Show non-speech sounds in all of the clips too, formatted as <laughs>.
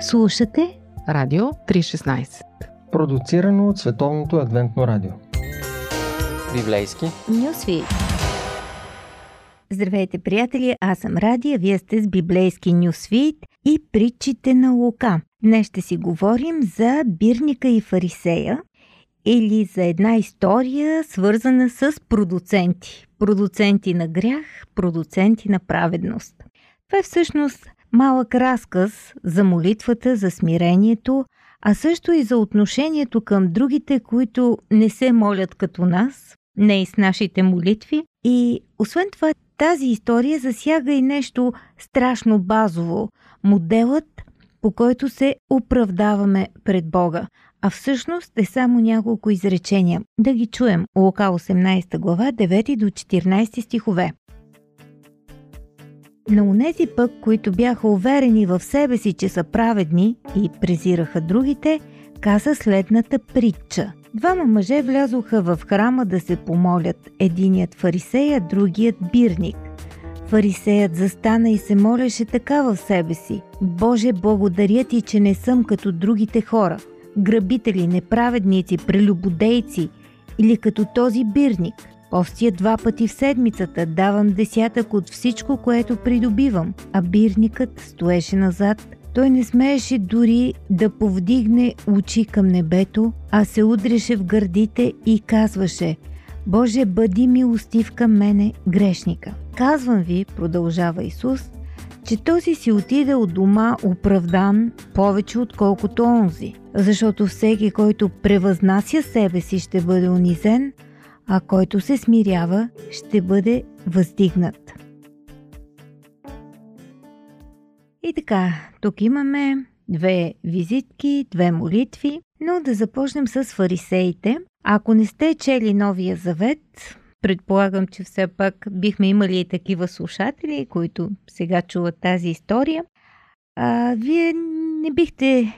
Слушате Радио 316 Продуцирано от Световното адвентно радио Библейски Нюсви Здравейте, приятели! Аз съм Радия, вие сте с библейски Нюсвит и притчите на Лука. Днес ще си говорим за бирника и фарисея или за една история, свързана с продуценти. Продуценти на грях, продуценти на праведност. Това е всъщност малък разказ за молитвата, за смирението, а също и за отношението към другите, които не се молят като нас, не и с нашите молитви. И освен това, тази история засяга и нещо страшно базово моделът, по който се оправдаваме пред Бога. А всъщност е само няколко изречения. Да ги чуем. Лука 18 глава, 9 до 14 стихове. На унези пък, които бяха уверени в себе си, че са праведни и презираха другите, каза следната притча. Двама мъже влязоха в храма да се помолят, единият фарисея, другият бирник. Фарисеят застана и се молеше така в себе си. Боже, благодаря ти, че не съм като другите хора. Грабители, неправедници, прелюбодейци или като този бирник – Постия два пъти в седмицата, давам десятък от всичко, което придобивам. А бирникът стоеше назад. Той не смееше дори да повдигне очи към небето, а се удреше в гърдите и казваше Боже, бъди милостив към мене, грешника. Казвам ви, продължава Исус, че този си отиде от дома оправдан повече отколкото онзи, защото всеки, който превъзнася себе си, ще бъде унизен, а който се смирява, ще бъде въздигнат. И така, тук имаме две визитки, две молитви, но да започнем с фарисеите. Ако не сте чели Новия Завет, предполагам, че все пак бихме имали и такива слушатели, които сега чуват тази история. А, вие не бихте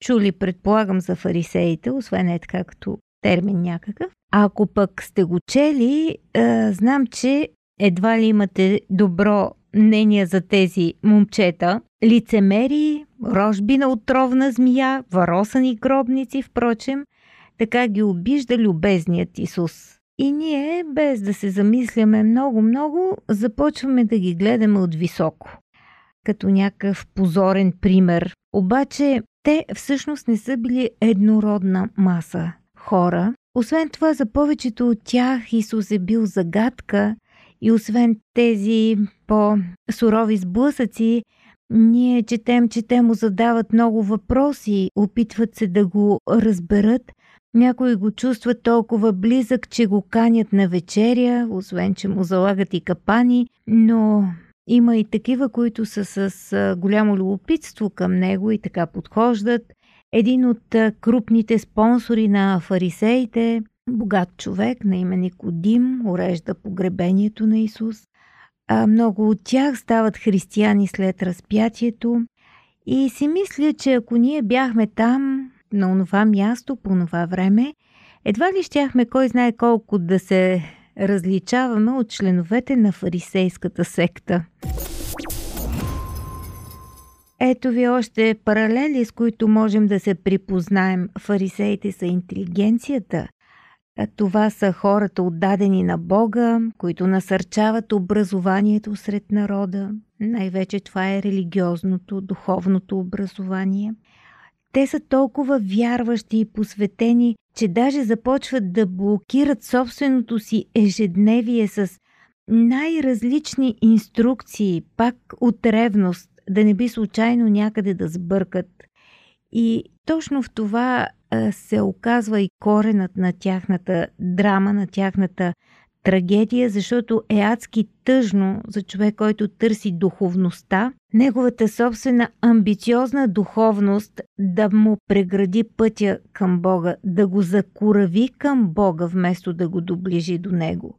чули, предполагам, за фарисеите, освен е така като термин някакъв. Ако пък сте го чели, а, знам, че едва ли имате добро мнение за тези момчета. Лицемери, рожби на отровна змия, варосани гробници, впрочем, така ги обижда любезният Исус. И ние, без да се замисляме много-много, започваме да ги гледаме от високо. Като някакъв позорен пример. Обаче, те всъщност не са били еднородна маса хора. Освен това, за повечето от тях Исус е бил загадка и освен тези по-сурови сблъсъци, ние четем, че те му задават много въпроси, опитват се да го разберат. Някои го чувстват толкова близък, че го канят на вечеря, освен че му залагат и капани, но има и такива, които са с голямо любопитство към него и така подхождат. Един от крупните спонсори на фарисеите, богат човек на име Никодим, урежда погребението на Исус. А много от тях стават християни след разпятието и си мисля, че ако ние бяхме там, на онова място, по това време, едва ли щяхме кой знае колко да се различаваме от членовете на фарисейската секта. Ето ви още паралели, с които можем да се припознаем. Фарисеите са интелигенцията. Това са хората отдадени на Бога, които насърчават образованието сред народа. Най-вече това е религиозното, духовното образование. Те са толкова вярващи и посветени, че даже започват да блокират собственото си ежедневие с най-различни инструкции, пак от ревност, да не би случайно някъде да сбъркат. И точно в това се оказва и коренът на тяхната драма, на тяхната трагедия, защото е адски тъжно за човек, който търси духовността, неговата собствена амбициозна духовност да му прегради пътя към Бога, да го закурави към Бога, вместо да го доближи до Него.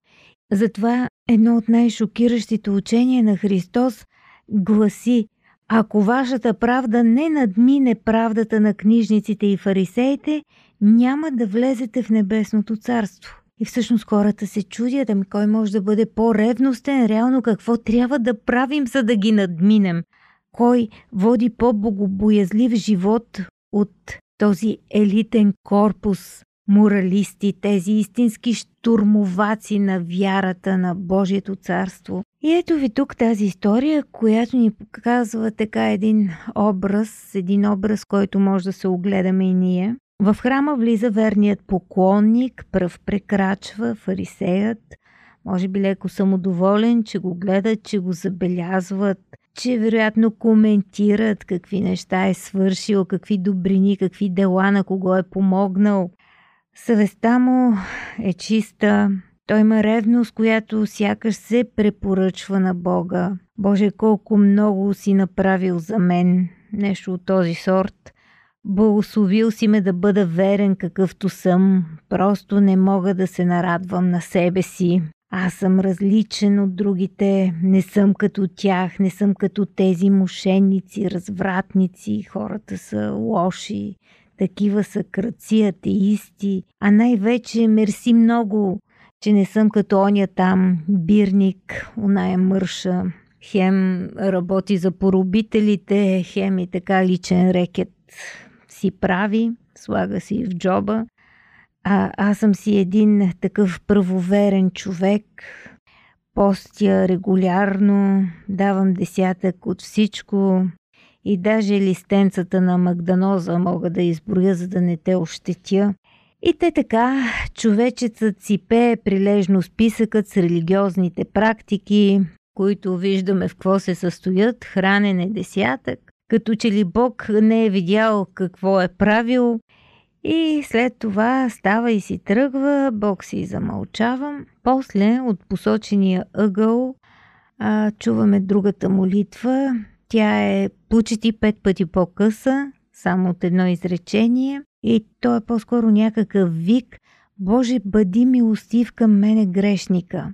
Затова едно от най-шокиращите учения на Христос гласи – ако вашата правда не надмине правдата на книжниците и фарисеите, няма да влезете в небесното царство. И всъщност хората се чудят, ами кой може да бъде по-ревностен, реално какво трябва да правим, за да ги надминем. кой води по-богобоязлив живот от този елитен корпус моралисти, тези истински штурмоваци на вярата на Божието царство. И ето ви тук тази история, която ни показва така един образ, един образ, който може да се огледаме и ние. В храма влиза верният поклонник, пръв прекрачва фарисеят, може би леко самодоволен, че го гледат, че го забелязват, че вероятно коментират какви неща е свършил, какви добрини, какви дела на кого е помогнал. Съвестта му е чиста, той има ревност, която сякаш се препоръчва на Бога. Боже, колко много си направил за мен. Нещо от този сорт. Благословил си ме да бъда верен какъвто съм. Просто не мога да се нарадвам на себе си. Аз съм различен от другите, не съм като тях, не съм като тези мошенници, развратници, хората са лоши, такива са кръци, атеисти, а най-вече мерси много, че не съм като оня там, бирник, оная мърша. Хем работи за поробителите, хем и така личен рекет си прави, слага си в джоба. А аз съм си един такъв правоверен човек, постя регулярно, давам десятък от всичко и даже листенцата на Магданоза мога да изброя, за да не те ощетя. И те така, човечецът си пее прилежно списъкът с религиозните практики, които виждаме в какво се състоят, хранене десятък, като че ли Бог не е видял какво е правил и след това става и си тръгва, Бог си замълчава. После от посочения ъгъл а, чуваме другата молитва. Тя е почти пет пъти по-къса, само от едно изречение. И то е по-скоро някакъв вик Боже, бъди милостив към мене грешника.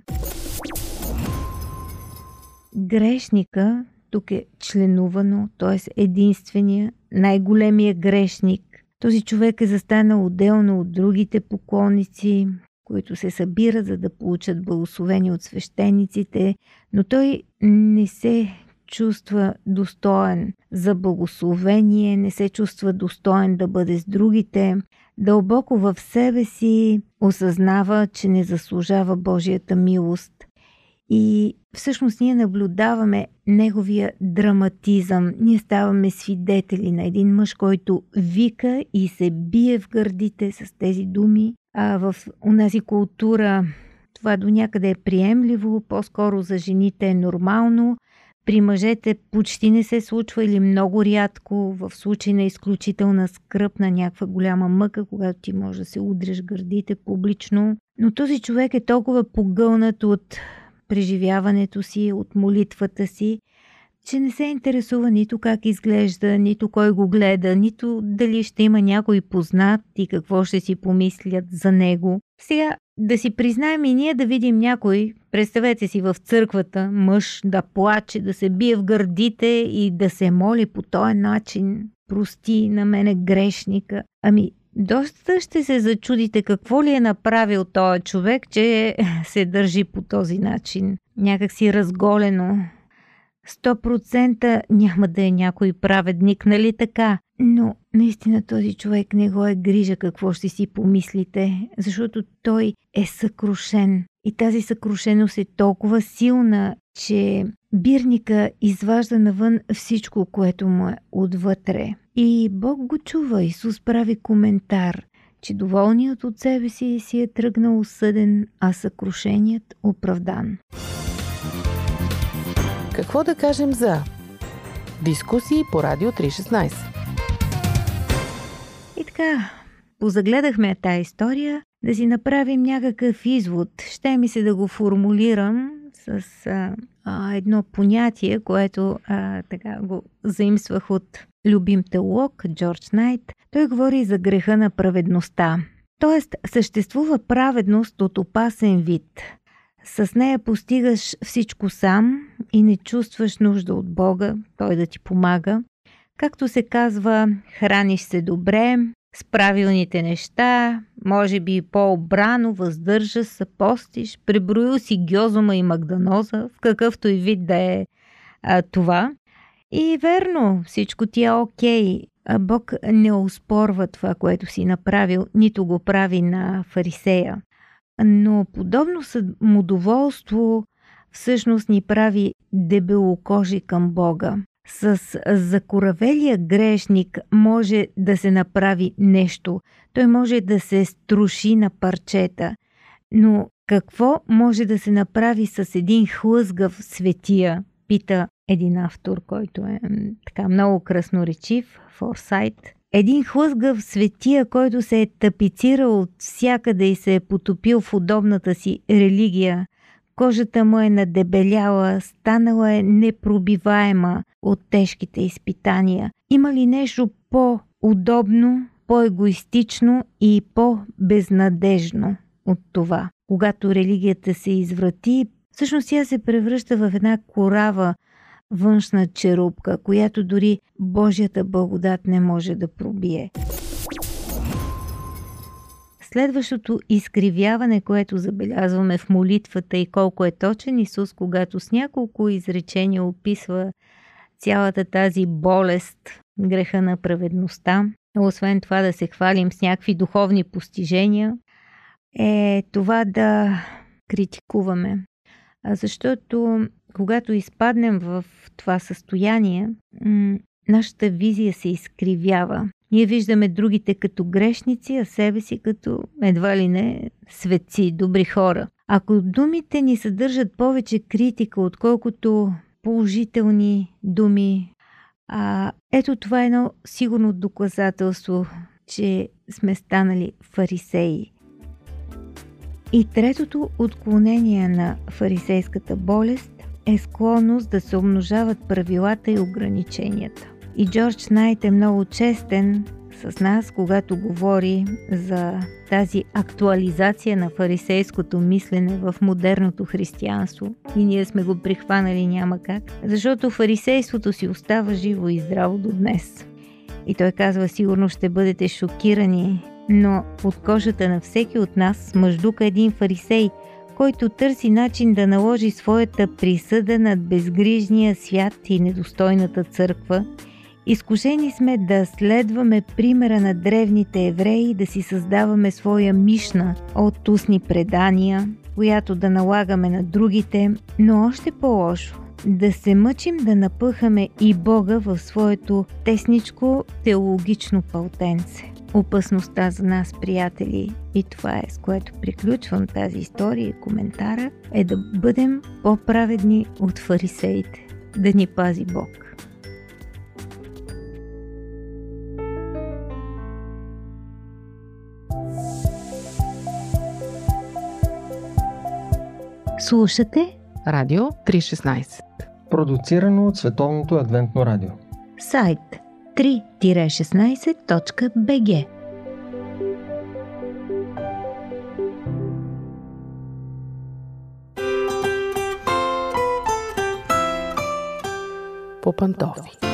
Грешника тук е членувано, т.е. единствения, най-големия грешник. Този човек е застанал отделно от другите поклонници, които се събират, за да получат благословени от свещениците, но той не се чувства достоен за благословение, не се чувства достоен да бъде с другите, дълбоко в себе си осъзнава, че не заслужава Божията милост. И всъщност ние наблюдаваме неговия драматизъм. Ние ставаме свидетели на един мъж, който вика и се бие в гърдите с тези думи. А в онази култура това до някъде е приемливо, по-скоро за жените е нормално, при мъжете почти не се случва или много рядко, в случай на изключителна скръп на някаква голяма мъка, когато ти можеш да се удреш гърдите публично. Но този човек е толкова погълнат от преживяването си, от молитвата си, че не се интересува нито как изглежда, нито кой го гледа, нито дали ще има някой познат и какво ще си помислят за него. Сега да си признаем и ние да видим някой, представете си в църквата, мъж да плаче, да се бие в гърдите и да се моли по този начин. Прости на мене грешника. Ами, доста ще се зачудите какво ли е направил този човек, че <laughs> се държи по този начин. Някак си разголено. 100% няма да е някой праведник, нали така? Но наистина този човек не го е грижа какво ще си помислите, защото той е съкрушен. И тази съкрушеност е толкова силна, че бирника изважда навън всичко, което му е отвътре. И Бог го чува. Исус прави коментар, че доволният от себе си си е тръгнал осъден, а съкрушеният оправдан. Какво да кажем за дискусии по Радио 316? И така, позагледахме тази история, да си направим някакъв извод. Ще ми се да го формулирам с а, а, едно понятие, което а, така го заимствах от любим теолог Джордж Найт. Той говори за греха на праведността. Тоест, съществува праведност от опасен вид. С нея постигаш всичко сам и не чувстваш нужда от Бога, Той да ти помага. Както се казва, храниш се добре, с правилните неща, може би по-обрано, въздържа се, постиш, преброил си гьозома и магданоза, в какъвто и вид да е а, това. И верно, всичко ти е окей. Бог не оспорва това, което си направил, нито го прави на фарисея. Но подобно самодоволство всъщност ни прави дебелокожи към Бога. С закоравелия грешник може да се направи нещо. Той може да се струши на парчета. Но какво може да се направи с един хлъзгав светия? Пита един автор, който е така много красноречив, Форсайт. Един хлъзгав светия, който се е тапицирал от всякъде и се е потопил в удобната си религия. Кожата му е надебеляла, станала е непробиваема от тежките изпитания. Има ли нещо по-удобно, по-егоистично и по-безнадежно от това? Когато религията се изврати, всъщност тя се превръща в една корава, външна черупка, която дори Божията благодат не може да пробие. Следващото изкривяване, което забелязваме в молитвата и колко е точен Исус, когато с няколко изречения описва цялата тази болест, греха на праведността, освен това да се хвалим с някакви духовни постижения, е това да критикуваме. Защото когато изпаднем в това състояние, нашата визия се изкривява. Ние виждаме другите като грешници, а себе си като едва ли не светци, добри хора. Ако думите ни съдържат повече критика, отколкото положителни думи, а, ето това е едно сигурно доказателство, че сме станали фарисеи. И третото отклонение на фарисейската болест е склонност да се умножават правилата и ограниченията. И Джордж Найт е много честен с нас, когато говори за тази актуализация на фарисейското мислене в модерното християнство. И ние сме го прихванали няма как, защото фарисейството си остава живо и здраво до днес. И той казва, сигурно ще бъдете шокирани, но под кожата на всеки от нас мъждука един фарисей – който търси начин да наложи своята присъда над безгрижния свят и недостойната църква, изкушени сме да следваме примера на древните евреи, да си създаваме своя мишна от устни предания, която да налагаме на другите, но още по-лошо да се мъчим да напъхаме и Бога в своето тесничко теологично пълтенце опасността за нас, приятели, и това е с което приключвам тази история и коментара, е да бъдем по-праведни от фарисеите, да ни пази Бог. Слушате Радио 316 Продуцирано от Световното адвентно радио Сайт 3-16.bg По пантофи.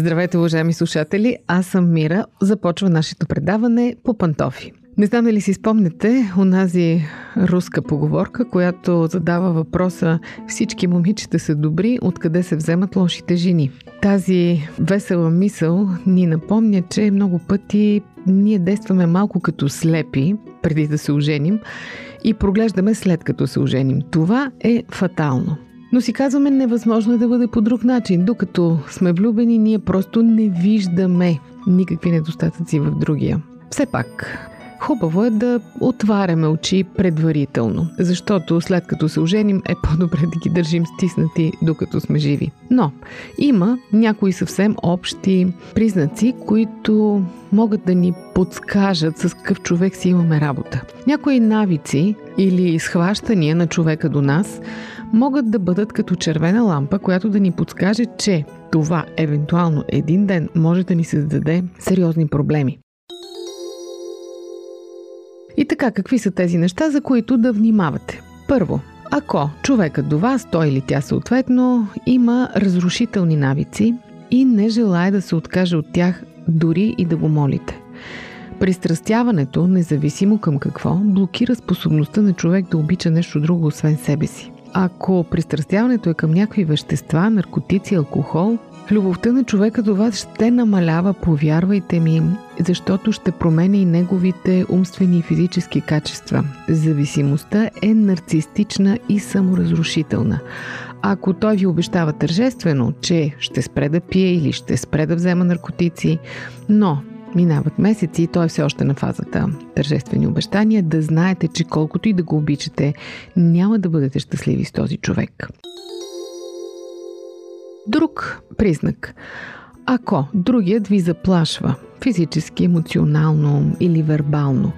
Здравейте, уважаеми слушатели! Аз съм Мира. Започва нашето предаване по пантофи. Не знам дали си спомнете онази руска поговорка, която задава въпроса всички момичета са добри, откъде се вземат лошите жени. Тази весела мисъл ни напомня, че много пъти ние действаме малко като слепи, преди да се оженим, и проглеждаме след като се оженим. Това е фатално. Но си казваме, невъзможно е да бъде по друг начин. Докато сме влюбени, ние просто не виждаме никакви недостатъци в другия. Все пак, Хубаво е да отваряме очи предварително, защото след като се оженим е по-добре да ги държим стиснати докато сме живи. Но има някои съвсем общи признаци, които могат да ни подскажат с какъв човек си имаме работа. Някои навици или схващания на човека до нас могат да бъдат като червена лампа, която да ни подскаже, че това евентуално един ден може да ни създаде сериозни проблеми. И така, какви са тези неща, за които да внимавате? Първо, Ако човекът до вас, той или тя съответно, има разрушителни навици и не желая да се откаже от тях дори и да го молите. Пристрастяването, независимо към какво, блокира способността на човек да обича нещо друго освен себе си. Ако пристрастяването е към някакви вещества, наркотици, алкохол, любовта на човека до вас ще намалява, повярвайте ми, защото ще променя и неговите умствени и физически качества. Зависимостта е нарцистична и саморазрушителна. Ако той ви обещава тържествено, че ще спре да пие или ще спре да взема наркотици, но Минават месеци и той е все още на фазата тържествени обещания, да знаете, че колкото и да го обичате, няма да бъдете щастливи с този човек. Друг признак. Ако другият ви заплашва физически, емоционално или вербално.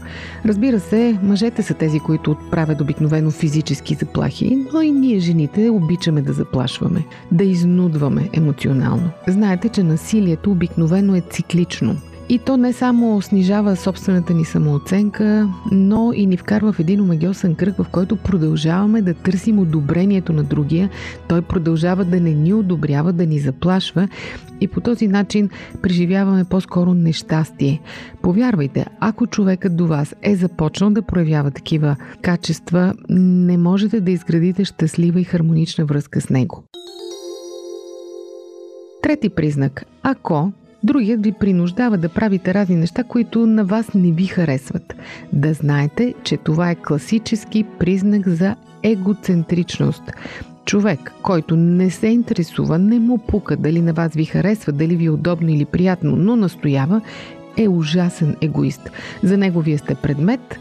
Разбира се, мъжете са тези, които отправят обикновено физически заплахи, но и ние жените обичаме да заплашваме, да изнудваме емоционално. Знаете, че насилието обикновено е циклично – и то не само снижава собствената ни самооценка, но и ни вкарва в един омагиосен кръг, в който продължаваме да търсим одобрението на другия. Той продължава да не ни одобрява, да ни заплашва и по този начин преживяваме по-скоро нещастие. Повярвайте, ако човекът до вас е започнал да проявява такива качества, не можете да изградите щастлива и хармонична връзка с него. Трети признак. Ако Другият ви принуждава да правите разни неща, които на вас не ви харесват. Да знаете, че това е класически признак за егоцентричност. Човек, който не се интересува, не му пука дали на вас ви харесва, дали ви е удобно или приятно, но настоява, е ужасен егоист. За него вие сте предмет,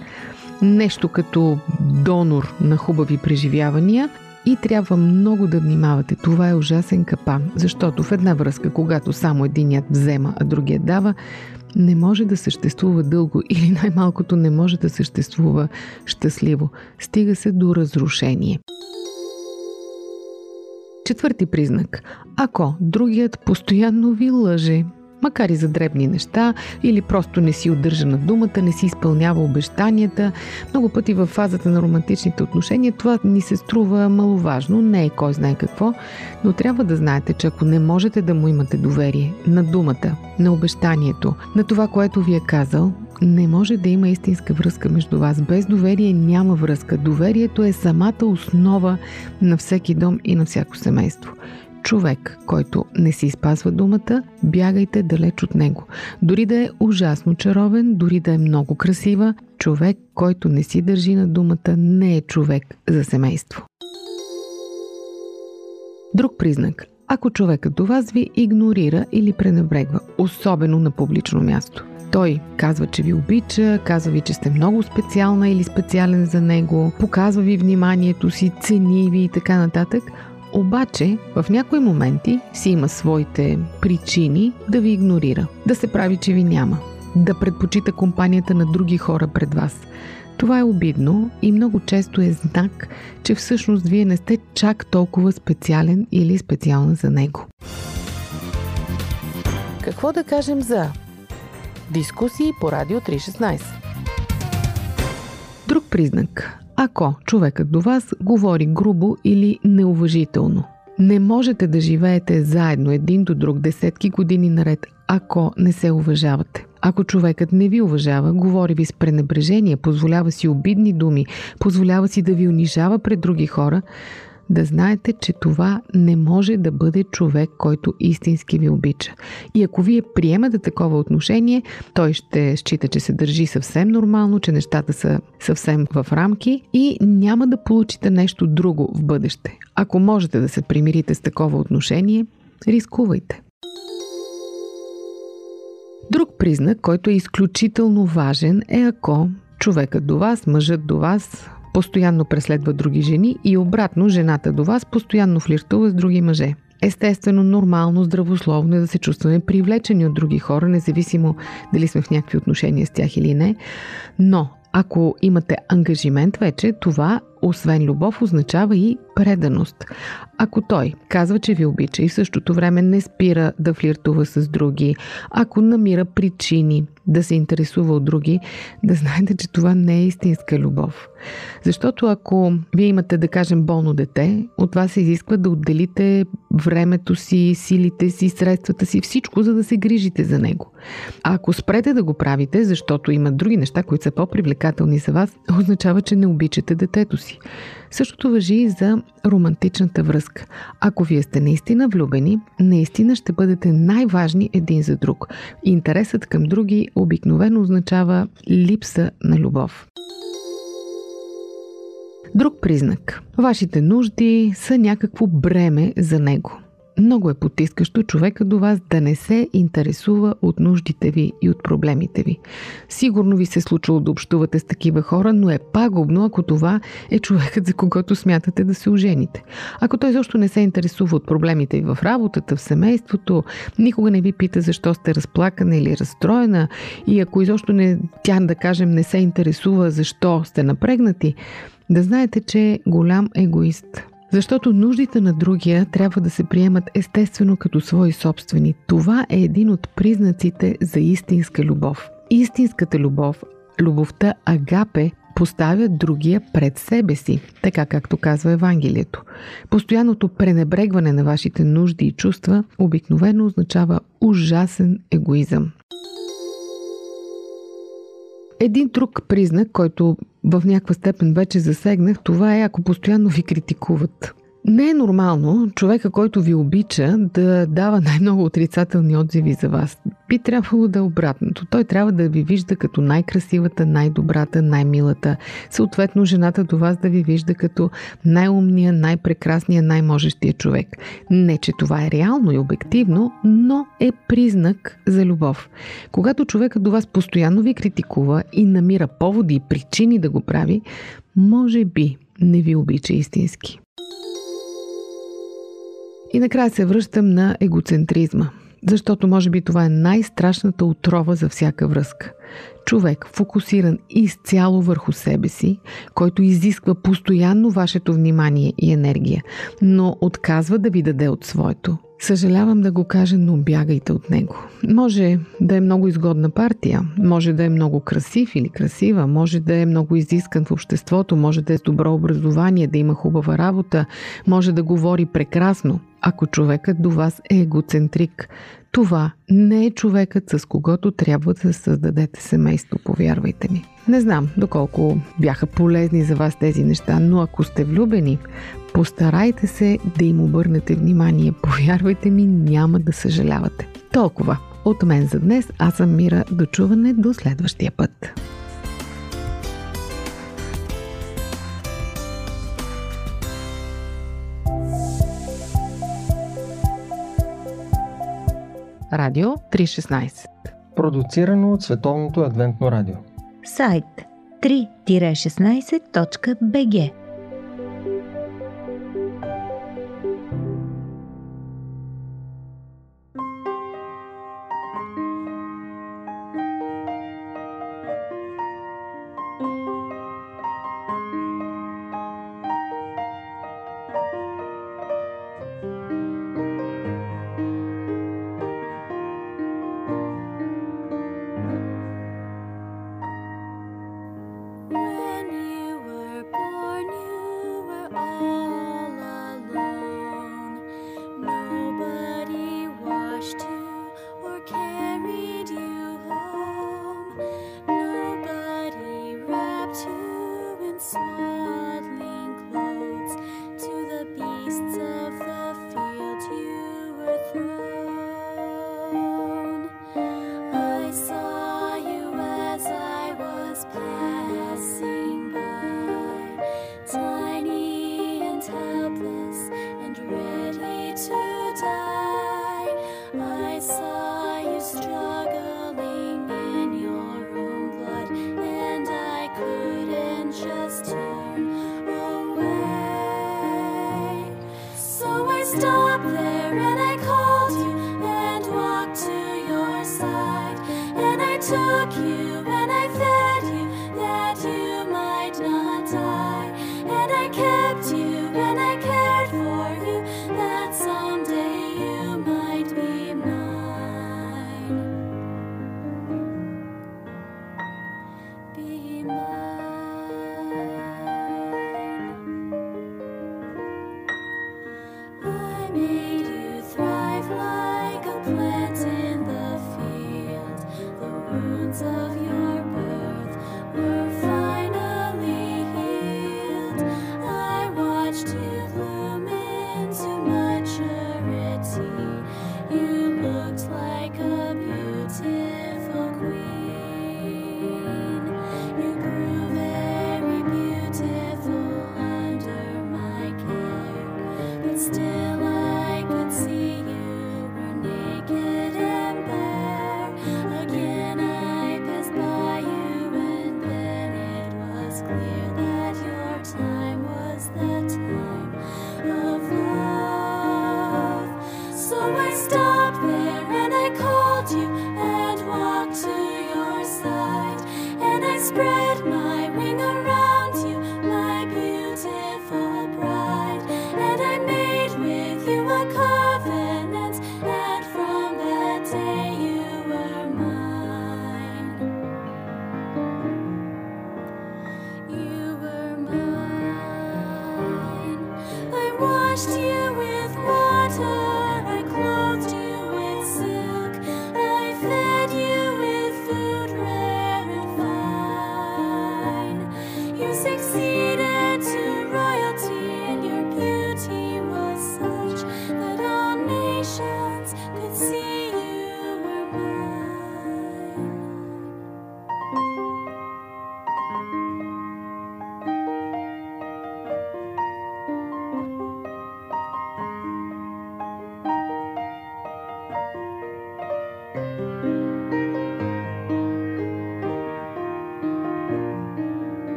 нещо като донор на хубави преживявания – и трябва много да внимавате. Това е ужасен капан, защото в една връзка, когато само единият взема, а другият дава, не може да съществува дълго или най-малкото не може да съществува щастливо. Стига се до разрушение. Четвърти признак. Ако другият постоянно ви лъже, макар и за дребни неща, или просто не си удържа на думата, не си изпълнява обещанията. Много пъти в фазата на романтичните отношения това ни се струва маловажно, не е кой знае какво, но трябва да знаете, че ако не можете да му имате доверие на думата, на обещанието, на това, което ви е казал, не може да има истинска връзка между вас. Без доверие няма връзка. Доверието е самата основа на всеки дом и на всяко семейство човек, който не си спазва думата, бягайте далеч от него. Дори да е ужасно чаровен, дори да е много красива, човек, който не си държи на думата, не е човек за семейство. Друг признак. Ако човекът до вас ви игнорира или пренебрегва, особено на публично място. Той казва, че ви обича, казва ви, че сте много специална или специален за него, показва ви вниманието си, цени ви и така нататък – обаче, в някои моменти си има своите причини да ви игнорира, да се прави, че ви няма, да предпочита компанията на други хора пред вас. Това е обидно и много често е знак, че всъщност вие не сте чак толкова специален или специална за него. Какво да кажем за дискусии по Радио 316? Друг признак ако човекът до вас говори грубо или неуважително. Не можете да живеете заедно един до друг десетки години наред, ако не се уважавате. Ако човекът не ви уважава, говори ви с пренебрежение, позволява си обидни думи, позволява си да ви унижава пред други хора, да знаете, че това не може да бъде човек, който истински ви обича. И ако вие приемате такова отношение, той ще счита, че се държи съвсем нормално, че нещата са съвсем в рамки и няма да получите нещо друго в бъдеще. Ако можете да се примирите с такова отношение, рискувайте. Друг признак, който е изключително важен е ако човекът до вас, мъжът до вас постоянно преследва други жени и обратно жената до вас постоянно флиртува с други мъже. Естествено, нормално, здравословно е да се чувстваме привлечени от други хора, независимо дали сме в някакви отношения с тях или не. Но ако имате ангажимент вече, това освен любов, означава и преданост. Ако той казва, че ви обича и в същото време не спира да флиртува с други, ако намира причини да се интересува от други, да знаете, че това не е истинска любов. Защото ако вие имате, да кажем, болно дете, от вас се изисква да отделите времето си, силите си, средствата си, всичко, за да се грижите за него. А ако спрете да го правите, защото има други неща, които са по-привлекателни за вас, означава, че не обичате детето си. Същото въжи и за романтичната връзка. Ако вие сте наистина влюбени, наистина ще бъдете най-важни един за друг. Интересът към други обикновено означава липса на любов. Друг признак. Вашите нужди са някакво бреме за него. Много е потискащо човека до вас да не се интересува от нуждите ви и от проблемите ви. Сигурно ви се е случило да общувате с такива хора, но е пагубно, ако това е човекът, за когото смятате да се ожените. Ако той защо не се интересува от проблемите ви в работата, в семейството, никога не ви пита защо сте разплакана или разстроена и ако изобщо не, тя да кажем не се интересува защо сте напрегнати, да знаете, че е голям егоист. Защото нуждите на другия трябва да се приемат естествено като свои собствени. Това е един от признаците за истинска любов. Истинската любов, любовта агапе, поставя другия пред себе си, така както казва Евангелието. Постоянното пренебрегване на вашите нужди и чувства обикновено означава ужасен егоизъм. Един друг признак, който в някаква степен вече засегнах, това е ако постоянно ви критикуват. Не е нормално човека, който ви обича, да дава най-много отрицателни отзиви за вас. Би трябвало да е обратното. Той трябва да ви вижда като най-красивата, най-добрата, най-милата. Съответно, жената до вас да ви вижда като най-умния, най-прекрасния, най-можещия човек. Не, че това е реално и обективно, но е признак за любов. Когато човекът до вас постоянно ви критикува и намира поводи и причини да го прави, може би не ви обича истински. И накрая се връщам на егоцентризма, защото може би това е най-страшната отрова за всяка връзка. Човек, фокусиран изцяло върху себе си, който изисква постоянно вашето внимание и енергия, но отказва да ви даде от своето. Съжалявам да го кажа, но бягайте от него. Може да е много изгодна партия, може да е много красив или красива, може да е много изискан в обществото, може да е с добро образование, да има хубава работа, може да говори прекрасно. Ако човекът до вас е егоцентрик, това не е човекът, с когото трябва да създадете семейство, повярвайте ми. Не знам доколко бяха полезни за вас тези неща, но ако сте влюбени, постарайте се да им обърнете внимание. <laughs> Повярвайте ми, няма да съжалявате. Толкова. От мен за днес. Аз съм Мира. Дочуване до следващия път. Радио 316 Продуцирано от Световното адвентно радио. Сайт 3-16.bg stop